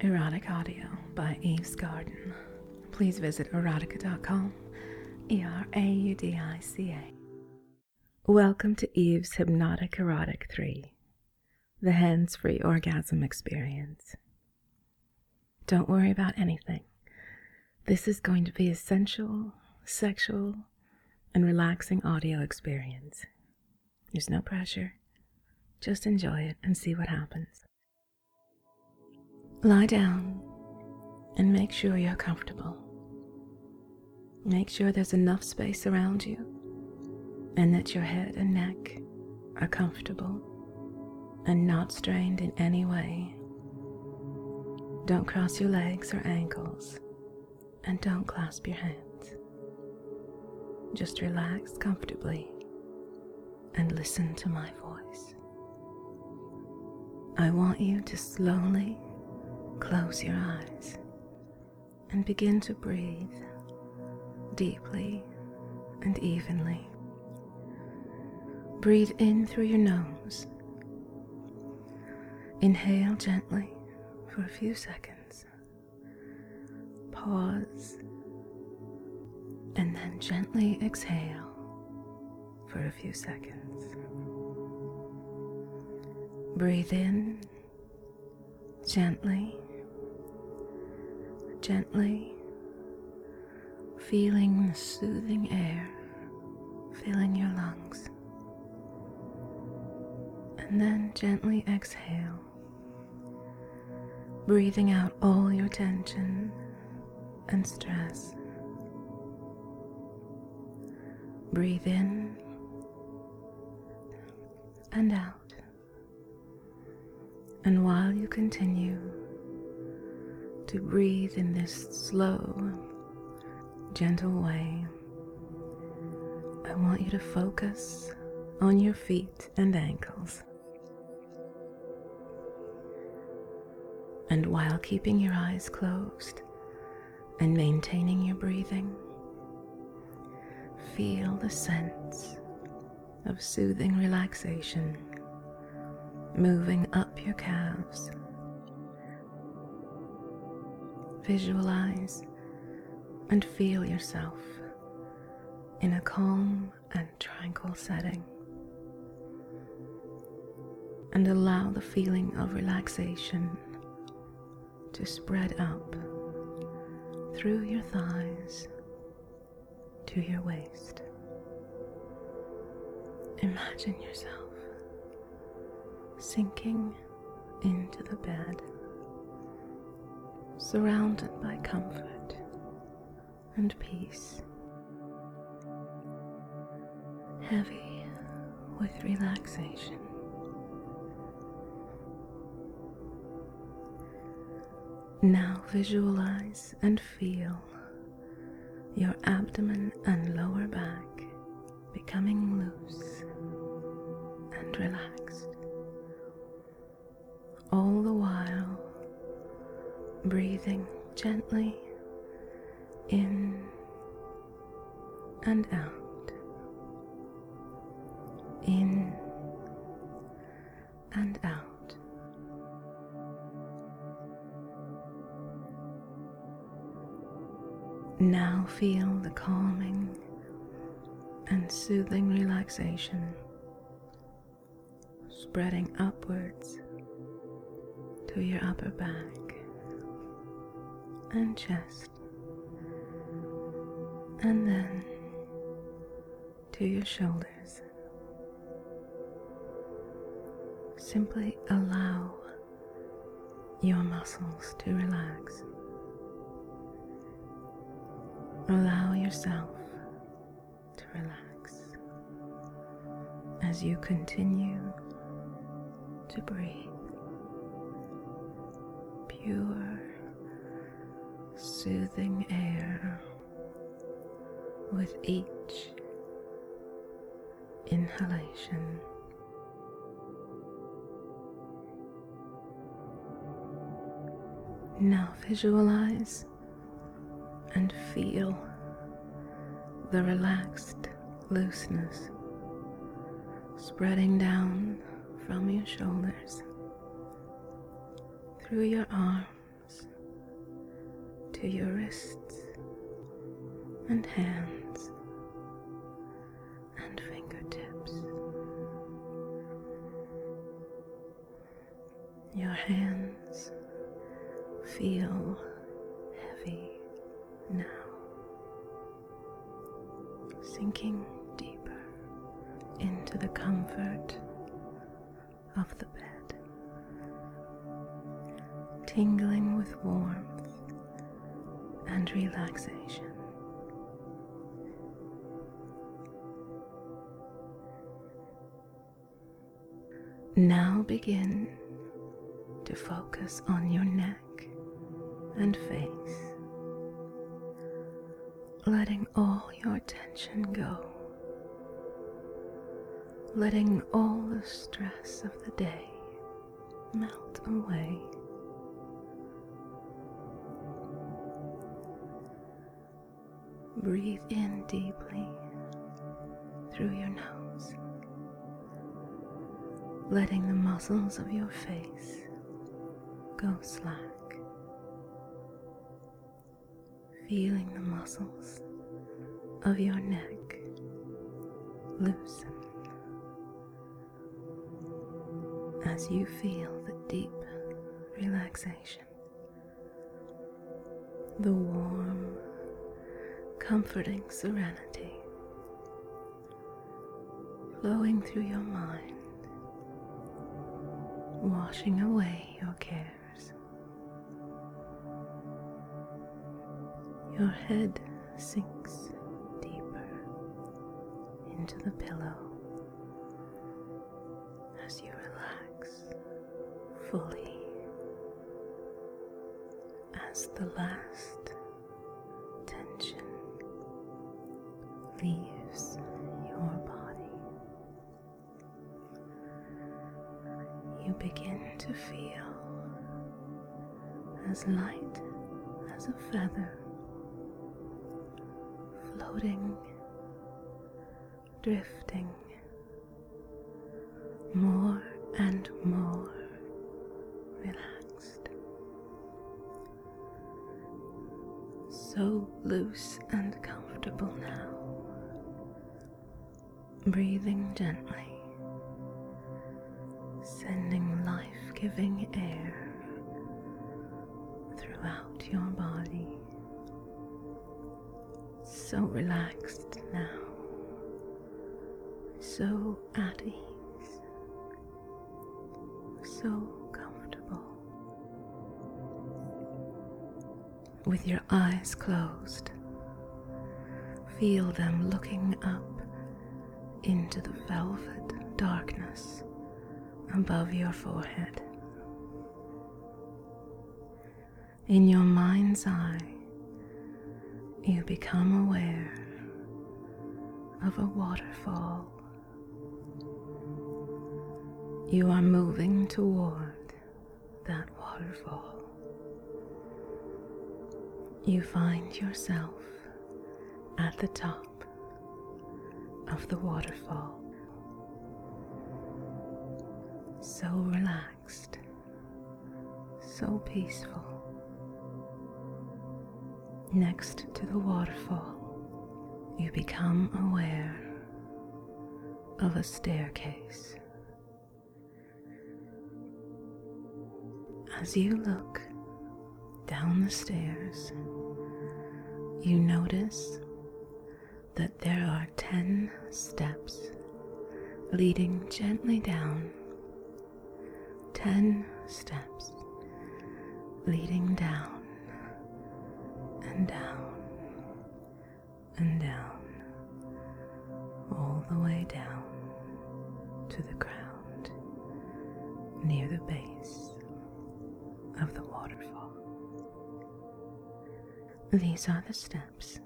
Erotic Audio by Eve's Garden. Please visit eraudica.com. E R A U D I C A. Welcome to Eve's Hypnotic Erotic 3, the hands free orgasm experience. Don't worry about anything. This is going to be a sensual, sexual, and relaxing audio experience. There's no pressure. Just enjoy it and see what happens. Lie down and make sure you're comfortable. Make sure there's enough space around you and that your head and neck are comfortable and not strained in any way. Don't cross your legs or ankles and don't clasp your hands. Just relax comfortably and listen to my voice. I want you to slowly close your eyes and begin to breathe deeply and evenly. Breathe in through your nose. Inhale gently for a few seconds. Pause and then gently exhale for a few seconds. Breathe in gently, gently, feeling the soothing air filling your lungs. And then gently exhale, breathing out all your tension and stress. Breathe in and out. And while you continue to breathe in this slow, gentle way, I want you to focus on your feet and ankles. And while keeping your eyes closed and maintaining your breathing, feel the sense of soothing relaxation moving up your calves. Visualize and feel yourself in a calm and tranquil setting. And allow the feeling of relaxation to spread up through your thighs to your waist. Imagine yourself sinking into the bed, surrounded by comfort and peace, heavy with relaxation. Now visualize and feel your abdomen and lower back becoming loose breathing gently in and out, in and out. Now feel the calming and soothing relaxation spreading upwards chest, and then to your shoulders. Simply allow your muscles to relax. Allow yourself to relax as you continue to breathe pure, soothing air with each inhalation. Now visualize and feel the relaxed looseness spreading down from your shoulders through your arms to your wrists and hands Now begin to focus on your neck and face, letting all your tension go, letting all the stress of the day melt away. Breathe in deeply through your nose, letting the muscles of your face go slack. Feeling the muscles of your neck loosen as you feel the deep relaxation, the warm, comforting serenity flowing through your mind, washing away your cares. Your head sinks deeper into the pillow as you relax fully as the last as light as a feather floating, drifting at ease, so comfortable. With your eyes closed, feel them looking up into the velvet darkness above your forehead. In your mind's eye, you become aware of a waterfall. You are moving toward that waterfall. You find yourself at the top of the waterfall. So relaxed, so peaceful. Next to the waterfall, you become aware of a staircase. As you look down the stairs, you notice that there are 10 steps leading gently down, 10 steps leading down and down and down, all the way down to the ground near the base of the waterfall. These are the steps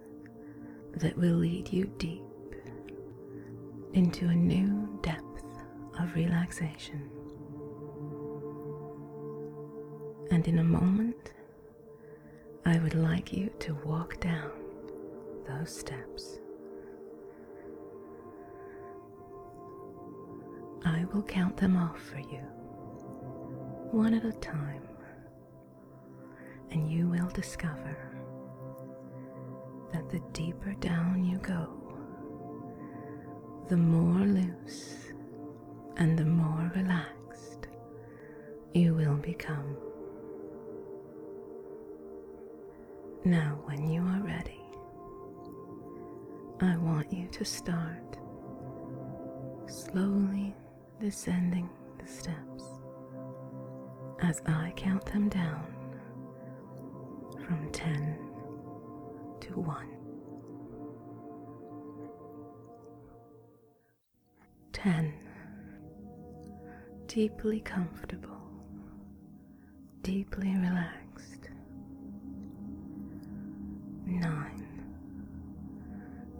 that will lead you deep into a new depth of relaxation. And in a moment, I would like you to walk down those steps. I will count them off for you, one at a time. And you will discover that the deeper down you go, the more loose and the more relaxed you will become. Now, when you are ready, I want you to start slowly descending the steps as I count them down from 10 to 1. 10. Deeply comfortable, deeply relaxed. 9.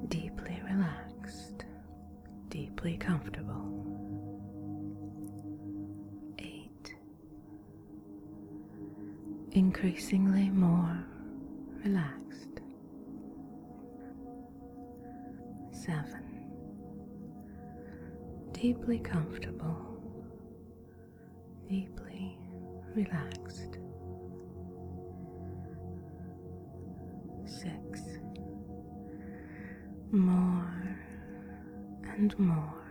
Deeply relaxed, deeply comfortable. Increasingly more relaxed. 7. Deeply comfortable, deeply relaxed. 6 more and more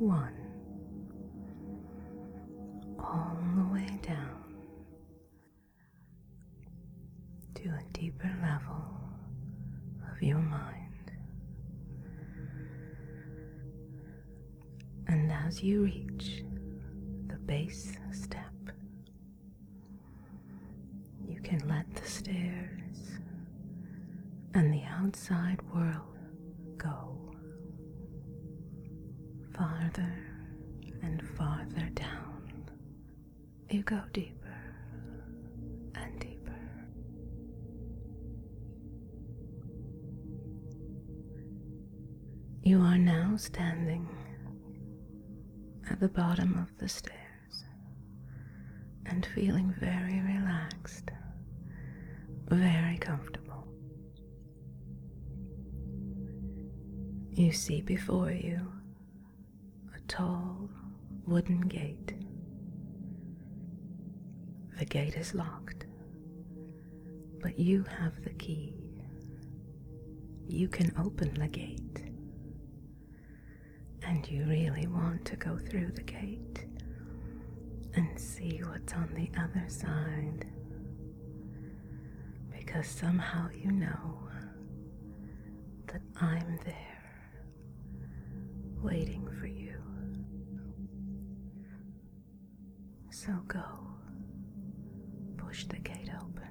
one all the way down to a deeper level of your mind. And as you reach the base step, you can let the stairs and the outside world farther and farther down. You go deeper and deeper. You are now standing at the bottom of the stairs and feeling very relaxed, very comfortable. You see before you tall wooden gate. The gate is locked, but you have the key. You can open the gate. And you really want to go through the gate and see what's on the other side. Because somehow you know that I'm there waiting So go, push the gate open,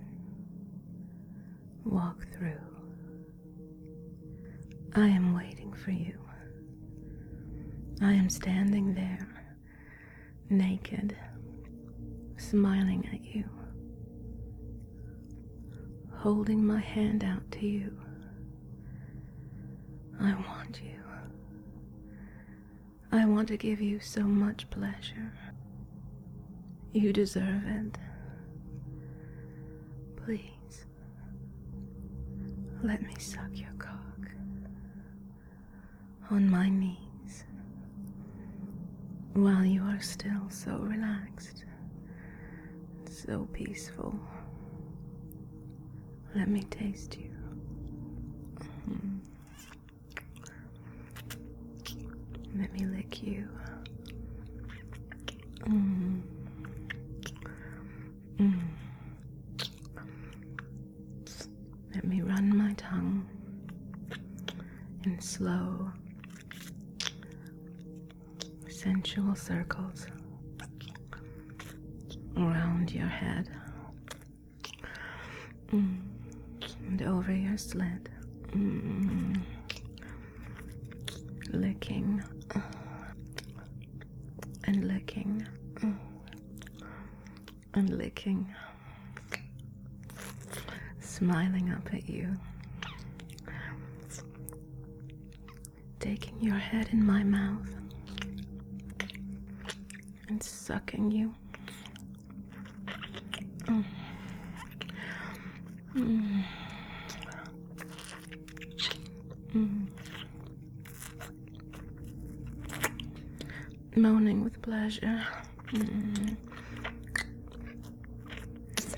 walk through. I am waiting for you. I am standing there, naked, smiling at you, holding my hand out to you. I want you. I want to give you so much pleasure. You deserve it. Please, let me suck your cock on my knees while you are still so relaxed, so peaceful. Let me taste you. Mhm. Let me lick you. Mm. Slow, sensual circles around your head mm. and over your slit. Mm. Licking and licking and licking, smiling up at you, taking your head in my mouth and sucking you. Mm. Mm. Moaning with pleasure. Mm.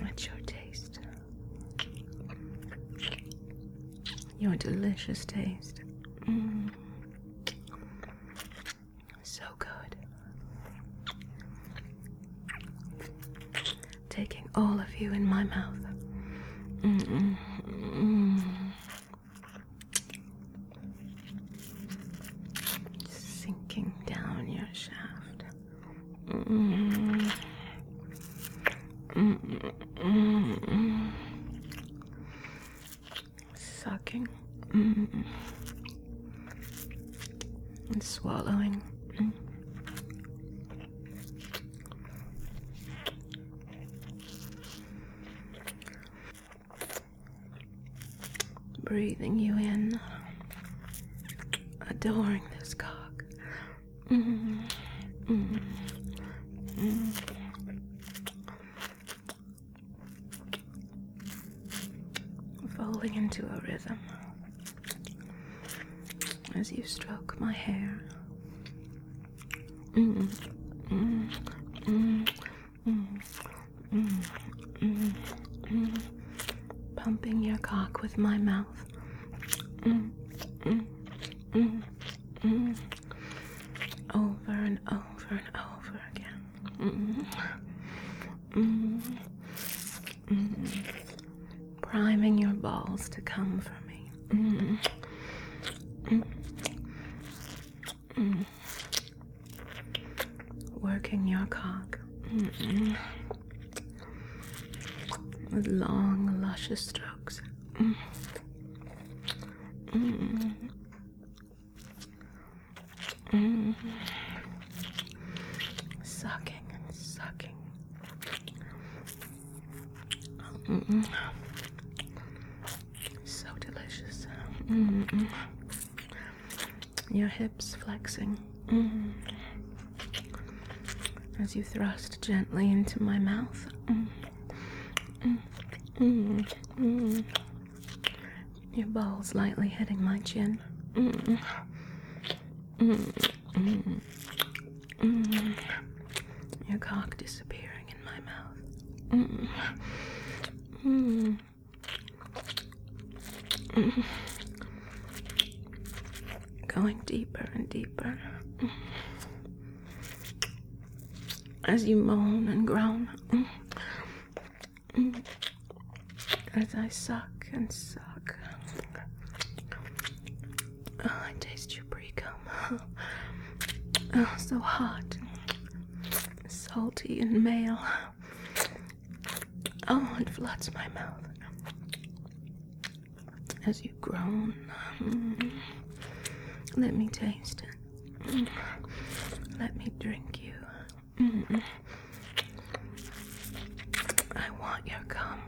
At your taste. Your delicious taste. Mm. So good. Taking all of you in my mouth. Mm-mm. Mm. Sinking down your shaft. Mm. Mm, mm, mm. Sucking mm. and swallowing. Mm. Breathing you in, adoring this cock. Mm, mm, mm. Falling into a rhythm. As you stroke my hair. Mm, mm, mm, mm, mm, mm, mm. Pumping your cock with my mouth. Mm, mm, mm, mm. Over and over and over again. Mm, mm, mm. Priming your balls to come for me. Mm, mm, mm. Working your cock. Mm-mm. With long, luscious strokes. Mm. Mm. Mm. Sucking and sucking. Mm. So delicious. Mm. Your hips flexing. Mm. As you thrust gently into my mouth. Mm. Mm. Mm. Mm. Your balls lightly hitting my chin. Mm. Mm. Mm. Mm. Your cock disappearing in my mouth. Mm. Mm. Going deeper and deeper. As you moan and groan. As I suck and suck. Oh, I taste your pre cum. Oh, so hot, salty and male. Oh, it floods my mouth as you groan. Mm. Let me taste it. Let me drink you. I want your cum.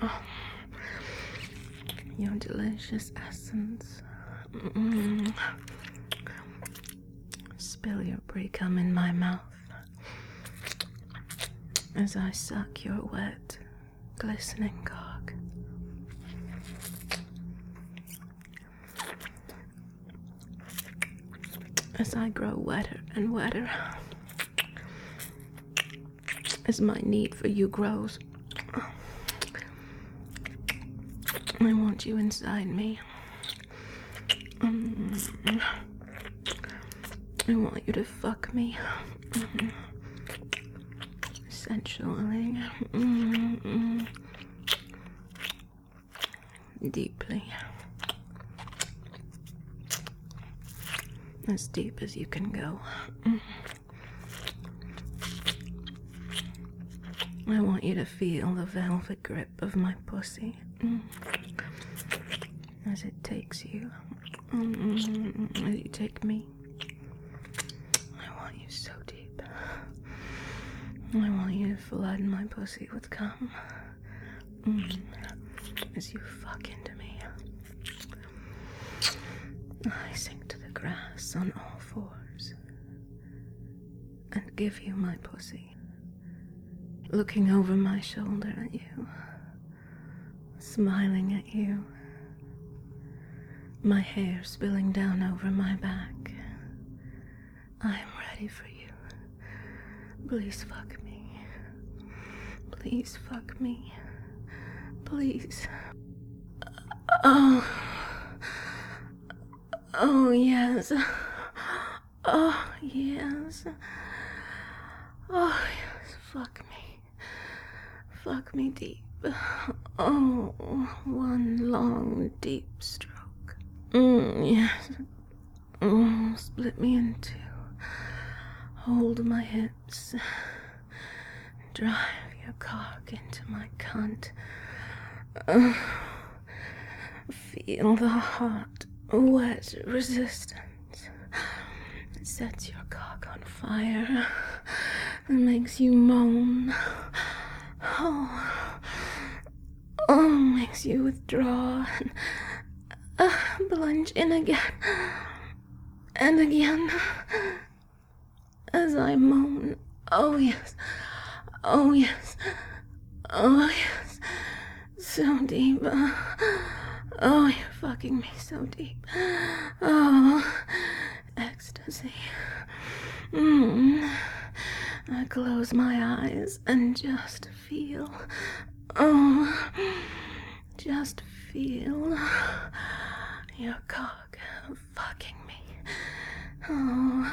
Oh. Your delicious essence. Spill your brie cum in my mouth as I suck your wet, glistening cock. As I grow wetter and wetter, as my need for you grows, I want you inside me. Mm. I want you to fuck me. Mm. sensually. Mm-mm. Deeply. As deep as you can go. I want you to feel the velvet grip of my pussy mm. as it takes you, as you take me. I want you so. I want you to flood my pussy with cum mm. as you fuck into me. I sink to the grass on all fours and give you my pussy looking over my shoulder at you, smiling at you, my hair spilling down over my back. I am ready for you. Please fuck me. Please fuck me. Please. Oh. Oh, yes. Oh, yes. Oh, yes. Fuck me. Fuck me deep. Oh, one long, deep stroke. Mm, yes. Oh, split me in two. Hold my hips. Drive your cock into my cunt. Feel the hot, wet resistance. Sets your cock on fire and makes you moan. Oh, oh, makes you withdraw and uh, plunge in again and again as I moan. Oh, yes, oh, yes, oh, yes, so deep. Oh, you're fucking me so deep. Oh, ecstasy. Mm. I close my eyes and just feel. Oh, just feel your cock fucking me. Oh,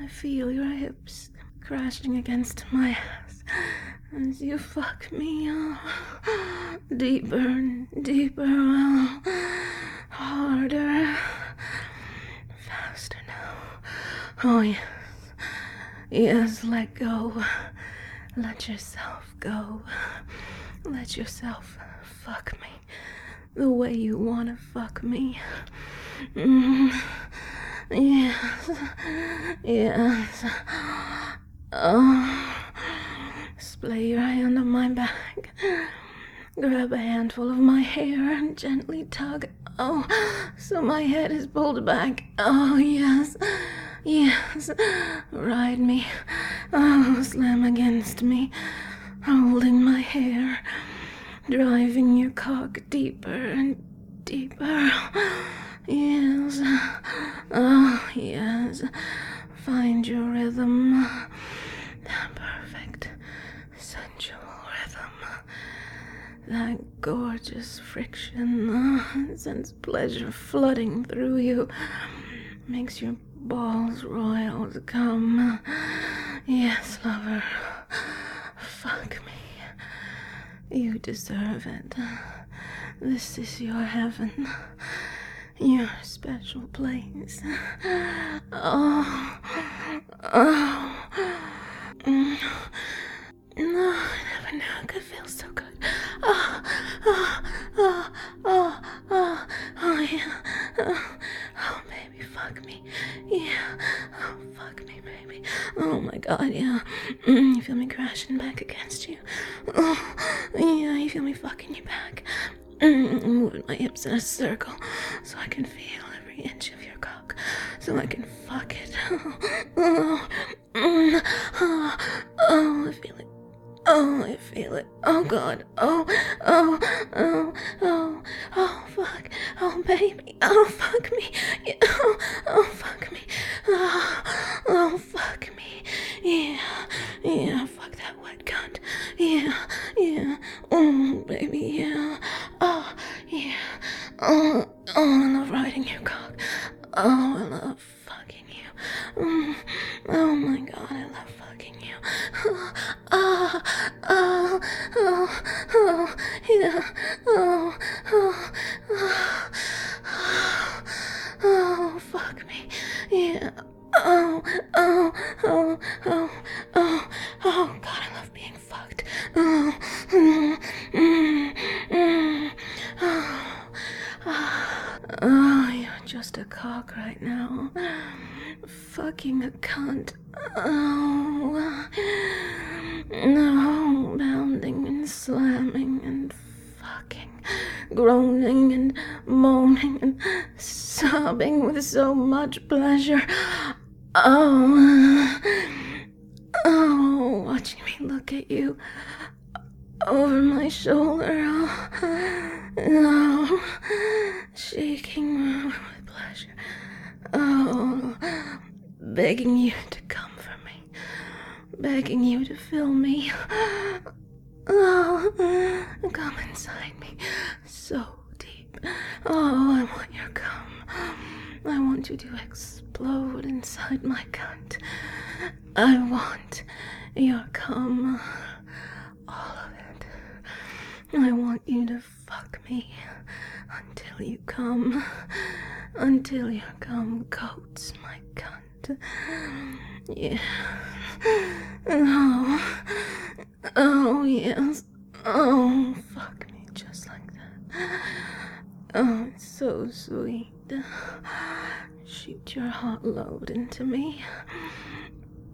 I feel your hips crashing against my ass as you fuck me. Oh, deeper, and deeper, oh, harder, faster now. Oh, yes. Yes, let go. Let yourself go. Let yourself fuck me the way you want to fuck me. Mm. Yes. Yes. Oh. Splay your hand on my back. Grab a handful of my hair and gently tug. Oh, so my head is pulled back. Oh, yes. Yes, ride me. Oh, slam against me, holding my hair, driving your cock deeper and deeper. Yes, oh, yes. Find your rhythm. That perfect, sensual rhythm. That gorgeous friction sends pleasure flooding through you, makes your balls royal to come. Yes, lover. Fuck me. You deserve it. This is your heaven. Your special place. Oh. Oh. No, I never knew I could feel so good. Oh, oh, oh, oh, oh, oh, yeah. Oh, oh, baby, fuck me. Yeah. Oh, fuck me, baby. Oh my god, yeah. Mm, you feel me crashing back against you. Oh, yeah, you feel me fucking you back. Moving my hips in a circle so I can feel every inch of your cock. So I can fuck it. Oh, oh, oh, oh I feel it Oh, I feel it. Oh God. Oh, oh, oh, oh, oh, fuck. Oh, baby. Oh, fuck me. Oh, oh, fuck me. Oh, oh, fuck me. Yeah, yeah. Fuck that wet cunt. Yeah, yeah. Oh, baby. Yeah. Oh. Oh, I love riding your cock. Oh, I love fucking you. Mm. Oh my God, I love fucking you. Oh, oh, oh, yeah. Oh, oh, oh, oh, fuck me. Yeah. Oh, oh, oh, oh, oh, oh, God, I love being fucked. Oh, mm, mm, mm, oh, oh, you're just a cock right now. Fucking a cunt. Oh, no, pounding and slamming and fucking, groaning and moaning and sobbing with so much pleasure. Oh, oh, watching me look at you over my shoulder. Oh, oh shaking with pleasure. Oh, begging you to come for me, begging you to fill me. Oh, come inside me so deep. Oh, I want your cum. I want you to explode inside my cunt. I want your cum. All of it. I want you to fuck me until you come. Until your cum coats my cunt. Yeah. Oh. Oh, yes. Oh, fuck me just like that. Oh, it's so sweet. Shoot your hot load into me.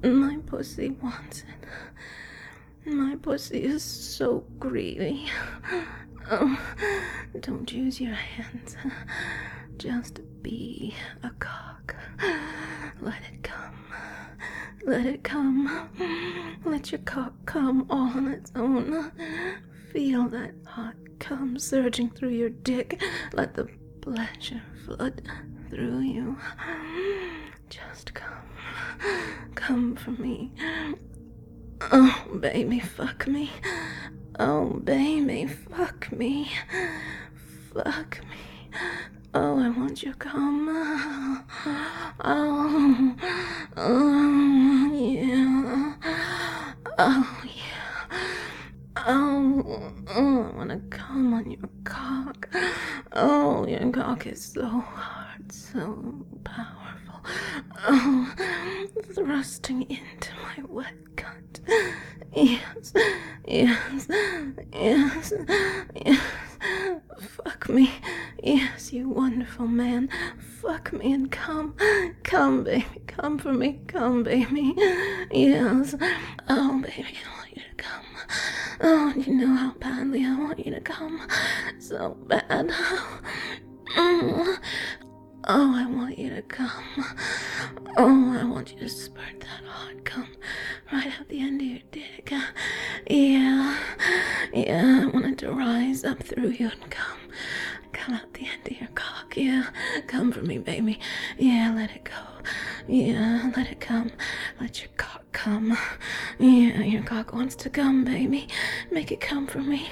My pussy wants it. My pussy is so greedy. Oh, don't use your hands. Just be a cock. Let it come. Let it come. Let your cock come all on its own. Feel that hot cum surging through your dick. Let the pleasure flood through you. Just come. Come for me. Oh, baby, fuck me. Oh, baby, fuck me. Fuck me. Oh, I want you to come. Oh, oh, yeah. Oh, yeah. Oh, oh, I want to come on your cock. Oh, your cock is so hard, so powerful. Oh, thrusting into my wet cunt. Yes, yes, yes, yes. Fuck me. Yes, you wonderful man. Fuck me and come. Come, baby. Come for me. Come, baby. Yes. Oh, baby, I want you to come. Oh, you know how badly I want you to come. So bad. Oh, oh I want you to come. Oh, I want you to spurt that hot cum right out the end of your dick. Yeah, yeah, I want it to rise up through you and come. Come out the end of your cock. Yeah, come for me, baby. Yeah, let it go. Yeah, let it come. Let your cock come. Yeah, your cock wants to come, baby. Make it come for me.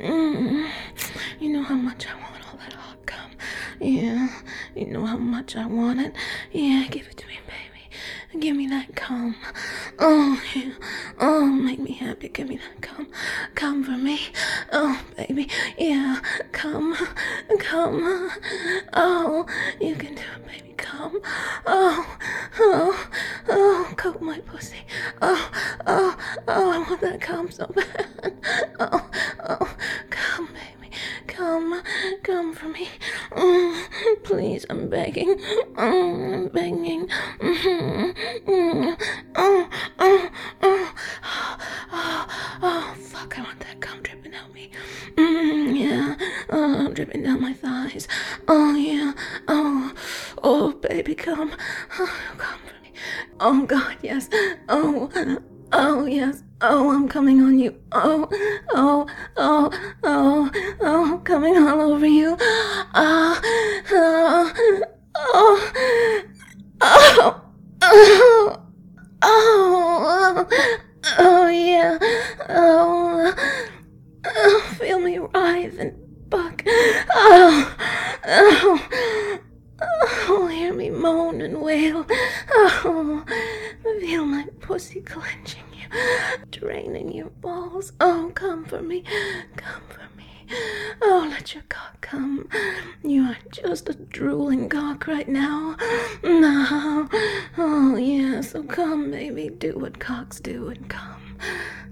Mm. You know how much I want cum. Yeah, you know how much I want it. Yeah, give it to me, baby. Give me that cum. Oh, yeah. Oh, make me happy. Give me that cum. Come for me. Oh, baby. Yeah. Come. Come. Oh, you can do it, baby. Come. Oh. Oh. Oh, coat my pussy. Oh. Oh. Oh, I want that cum so bad. Oh. Oh. Come, baby. Come. Come for me. Mm, please, I'm begging. Mm, I'm begging. Mm, mm, oh, oh, oh, oh, oh, fuck, I want that cum dripping out me. Mm, yeah, oh, dripping down my thighs. Oh, yeah, oh, oh, baby, come. Oh, come for me. Oh, God, yes. Oh, oh, yes. Oh, I'm coming on you. Oh, oh, oh, oh, oh, coming all over you. Ah, oh, oh, oh, oh, oh, oh, yeah. Oh, oh, feel me writhe and buck. Oh, oh, oh, hear me moan and wail. Oh, feel my pussy clenching. You, draining your balls. Oh, come for me, come for me. Oh, let your cock come. You are just a drooling cock right now. No. Oh, yeah, so come, baby. Do what cocks do and come.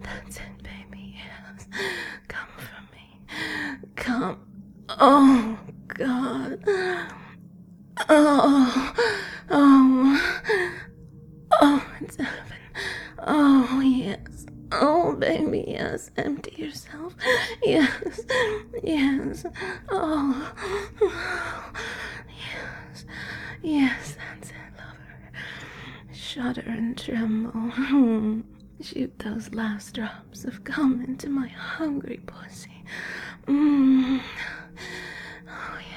That's it, baby, yes. Come for me. Come. Oh, God. Oh, oh, oh, it's heaven. Oh, yes. Oh, baby, yes. Empty yourself. Yes, yes. Oh, yes, yes, that's it, lover. Shudder and tremble. Shoot those last drops of cum into my hungry pussy. Mm. Oh, yes.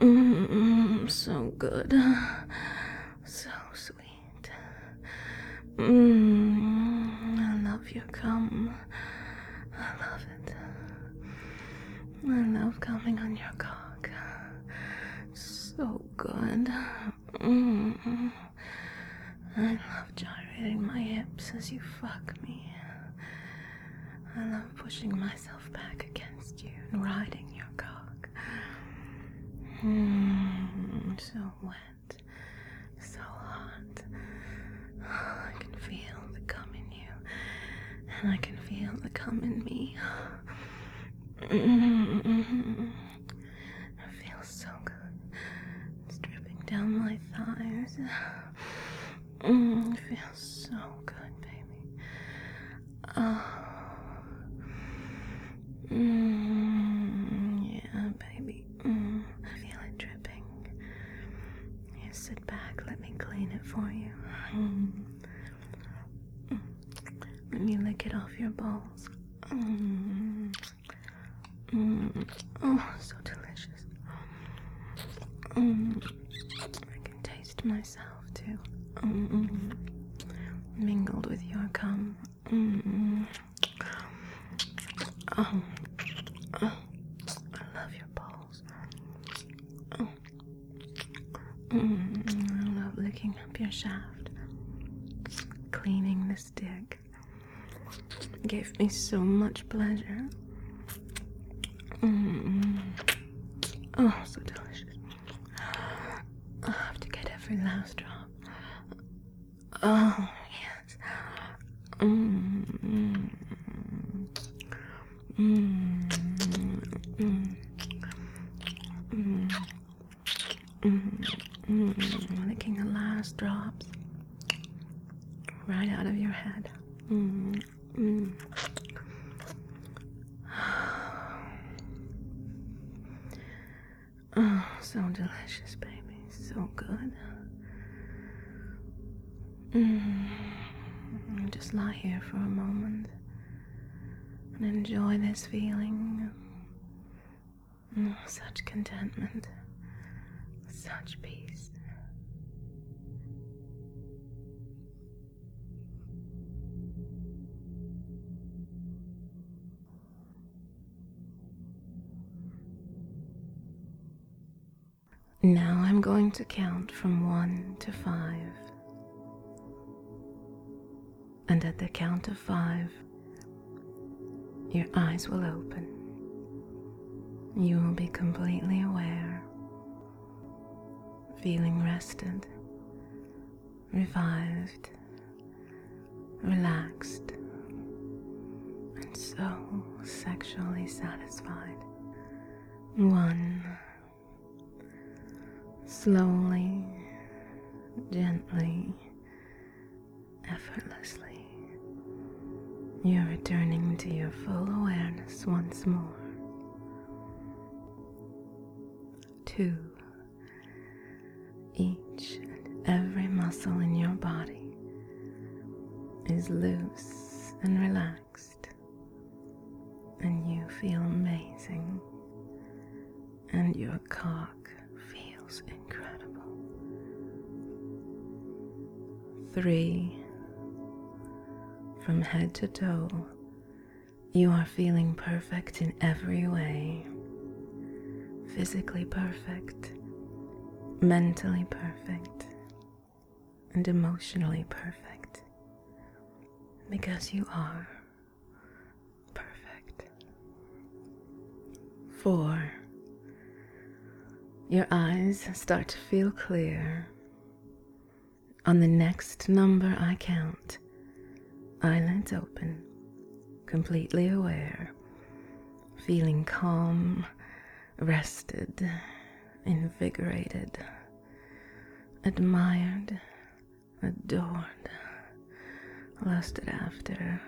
Mm, so good. So sweet. Mm, I love your cum. I love it. I love coming on your cock. So good. Mm. I love gyrating my hips as you fuck me. I love pushing myself back against you and riding. Mm, so wet, so hot. I can feel the cum in you, and I can feel the cum in me. Mm, it feels so good. It's dripping down my thighs. It feels so good, baby. Oh. Mm, yeah, baby. Mm, I feel it dripping. You sit back, let me clean it for you. Mm. Mm. Let me lick it off your balls. Mm. Mm. Oh, so delicious. Mm. I can taste myself too. Mm. Mingled with your cum. Mm. Oh. oh. I love your balls. Oh. Mm, I love licking up your shaft, cleaning this dick. It gave me so much pleasure. Mm. Oh, so delicious. I have to get every last drop. Oh, yes. Mm. Mm. Mm. Mm. Mm. Mm. Mm. Licking the last drops right out of your head. Mm. Mm. Oh, so delicious, baby. So good. Mm. Just lie here for a moment and enjoy this feeling. Mm, such contentment, such peace. Now I'm going to count from one to five. And at the count of five, your eyes will open. You will be completely aware, feeling rested, revived, relaxed, and so sexually satisfied. One. Slowly, gently, effortlessly, you're returning to your full awareness once more. Two, each and every muscle in your body is loose and relaxed, and you feel amazing, and your cock feels incredible. Three, from head to toe, you are feeling perfect in every way physically perfect, mentally perfect, and emotionally perfect. because you are perfect. Four. Your eyes start to feel clear. On the next number I count, eyelids open, completely aware, feeling calm, rested, invigorated, admired, adored, lusted after,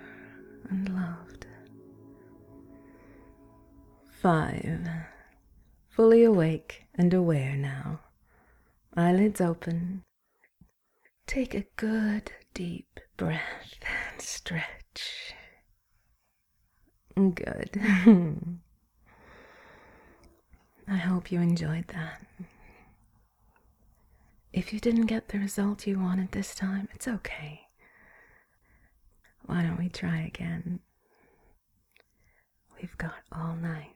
and loved. Five. Fully awake and aware now. Eyelids open. Take a good deep breath and stretch. Good. I hope you enjoyed that. If you didn't get the result you wanted this time, it's okay. Why don't we try again? We've got all night.